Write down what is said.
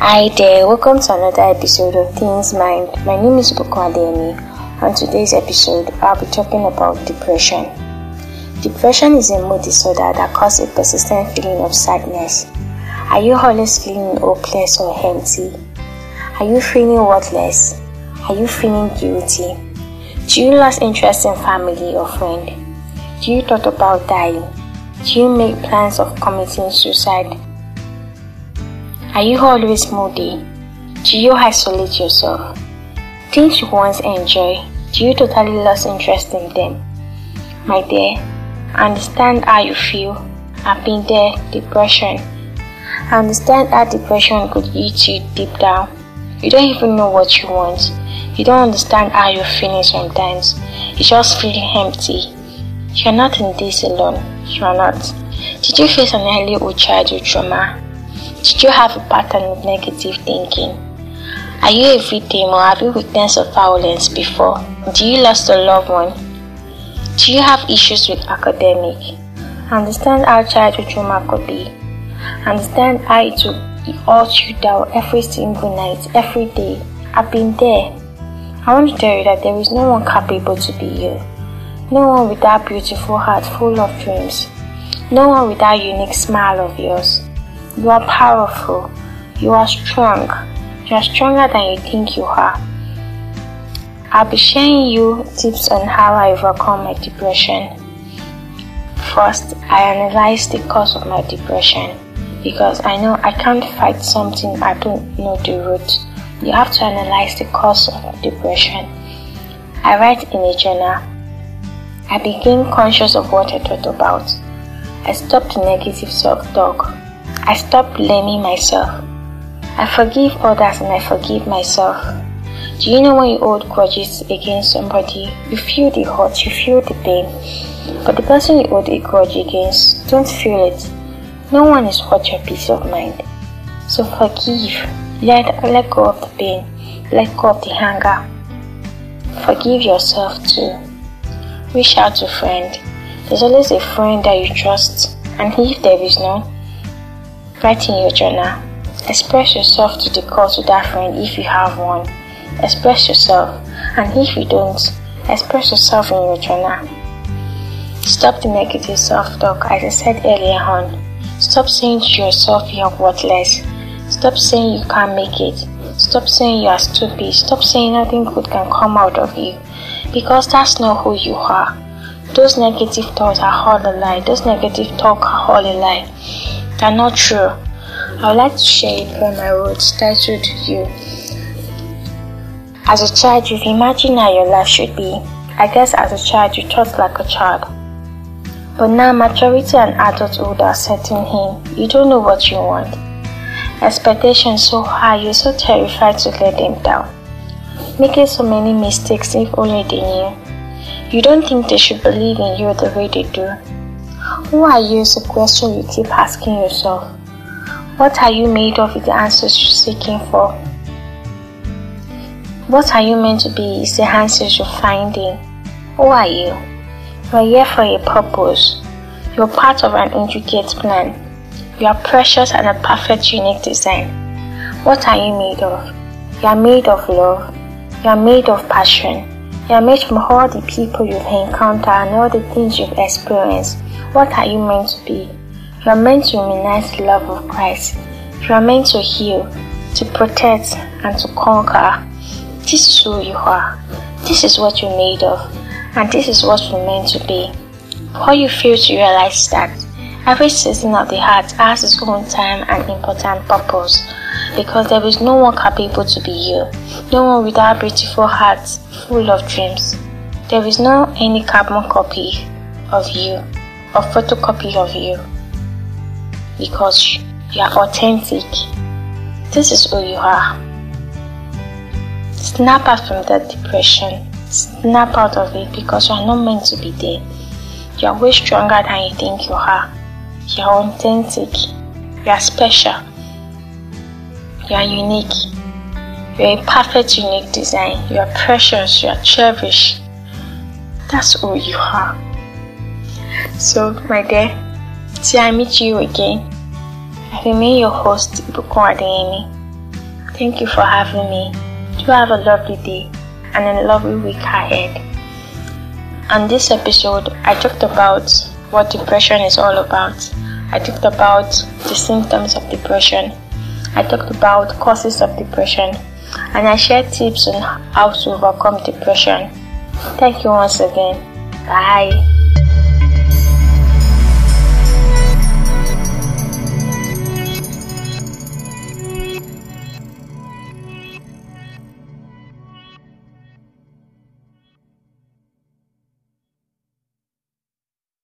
Hi there, welcome to another episode of Things Mind. My name is Bukwa Adeyemi. On today's episode, I'll be talking about depression. Depression is a mood disorder that causes a persistent feeling of sadness. Are you always feeling hopeless or empty? Are you feeling worthless? Are you feeling guilty? Do you lose interest in family or friend? Do you thought about dying? Do you make plans of committing suicide? Are you always moody? Do you isolate yourself? Things you once enjoy, do you totally lose interest in them? My dear, understand how you feel. I've been there, depression. I understand how depression could eat you deep down. You don't even know what you want. You don't understand how you're feeling sometimes. You just feel empty. You're not in this alone. You're not. Did you face an early or childhood trauma? Did you have a pattern of negative thinking? Are you a victim or have you witnessed violence before? Do you lost a loved one? Do you have issues with academic? Understand how childhood trauma could be. Understand how it will hurt you down every single night, every day. I've been there. I want to tell you that there is no one capable to be you. No one with that beautiful heart full of dreams. No one with that unique smile of yours. You are powerful. You are strong. You are stronger than you think you are. I'll be sharing you tips on how I overcome my depression. First, I analyze the cause of my depression because I know I can't fight something I don't know the root. You have to analyze the cause of depression. I write in a journal. I became conscious of what I thought about. I stopped negative self talk. I stop blaming myself. I forgive others and I forgive myself. Do you know when you hold grudges against somebody, you feel the hurt, you feel the pain, but the person you hold a grudge against don't feel it. No one is worth your peace of mind. So forgive. Let, let go of the pain. Let go of the anger. Forgive yourself too. Reach out to a friend. There's always a friend that you trust, and if there is none, Write in your journal. Express yourself to the call to that friend if you have one. Express yourself, and if you don't, express yourself in your journal. Stop the negative self talk, as I said earlier on. Stop saying to yourself you are worthless. Stop saying you can't make it. Stop saying you are stupid. Stop saying nothing good can come out of you. Because that's not who you are. Those negative thoughts are all a lie. Those negative talk are all a lie. They're not true. I would like to share a poem I wrote titled You. As a child, you've imagined how your life should be. I guess as a child, you thought like a child. But now maturity and adulthood are setting in. You don't know what you want. Expectations so high, you're so terrified to let them down. Making so many mistakes if only they knew. You don't think they should believe in you the way they do. Who are you is a question you keep asking yourself. What are you made of is the answers you're seeking for. What are you meant to be is the answers you're finding. Who are you? You're here for a purpose. You're part of an intricate plan. You are precious and a perfect unique design. What are you made of? You are made of love. You are made of passion. You are made from all the people you've encountered and all the things you've experienced. What are you meant to be? You are meant to immunize the love of Christ. You are meant to heal, to protect, and to conquer. This is who you are. This is what you're made of. And this is what you're meant to be. Before you fail to realize that every season of the heart has its own time and important purpose. Because there is no one capable to be you. No one without beautiful heart full of dreams. There is no any carbon copy of you or photocopy of you. Because you are authentic. This is who you are. Snap out from that depression. Snap out of it because you are not meant to be there. You are way stronger than you think you are. You are authentic. You are special. You are unique. You are a perfect, unique design. You are precious. You are cherished. That's who you are. So, my dear, till I meet you again, I remain your host, Bukwa Adeyemi. Thank you for having me. Do have a lovely day and a lovely week ahead. On this episode, I talked about what depression is all about. I talked about the symptoms of depression. I talked about causes of depression. And I shared tips on how to overcome depression. Thank you once again. Bye.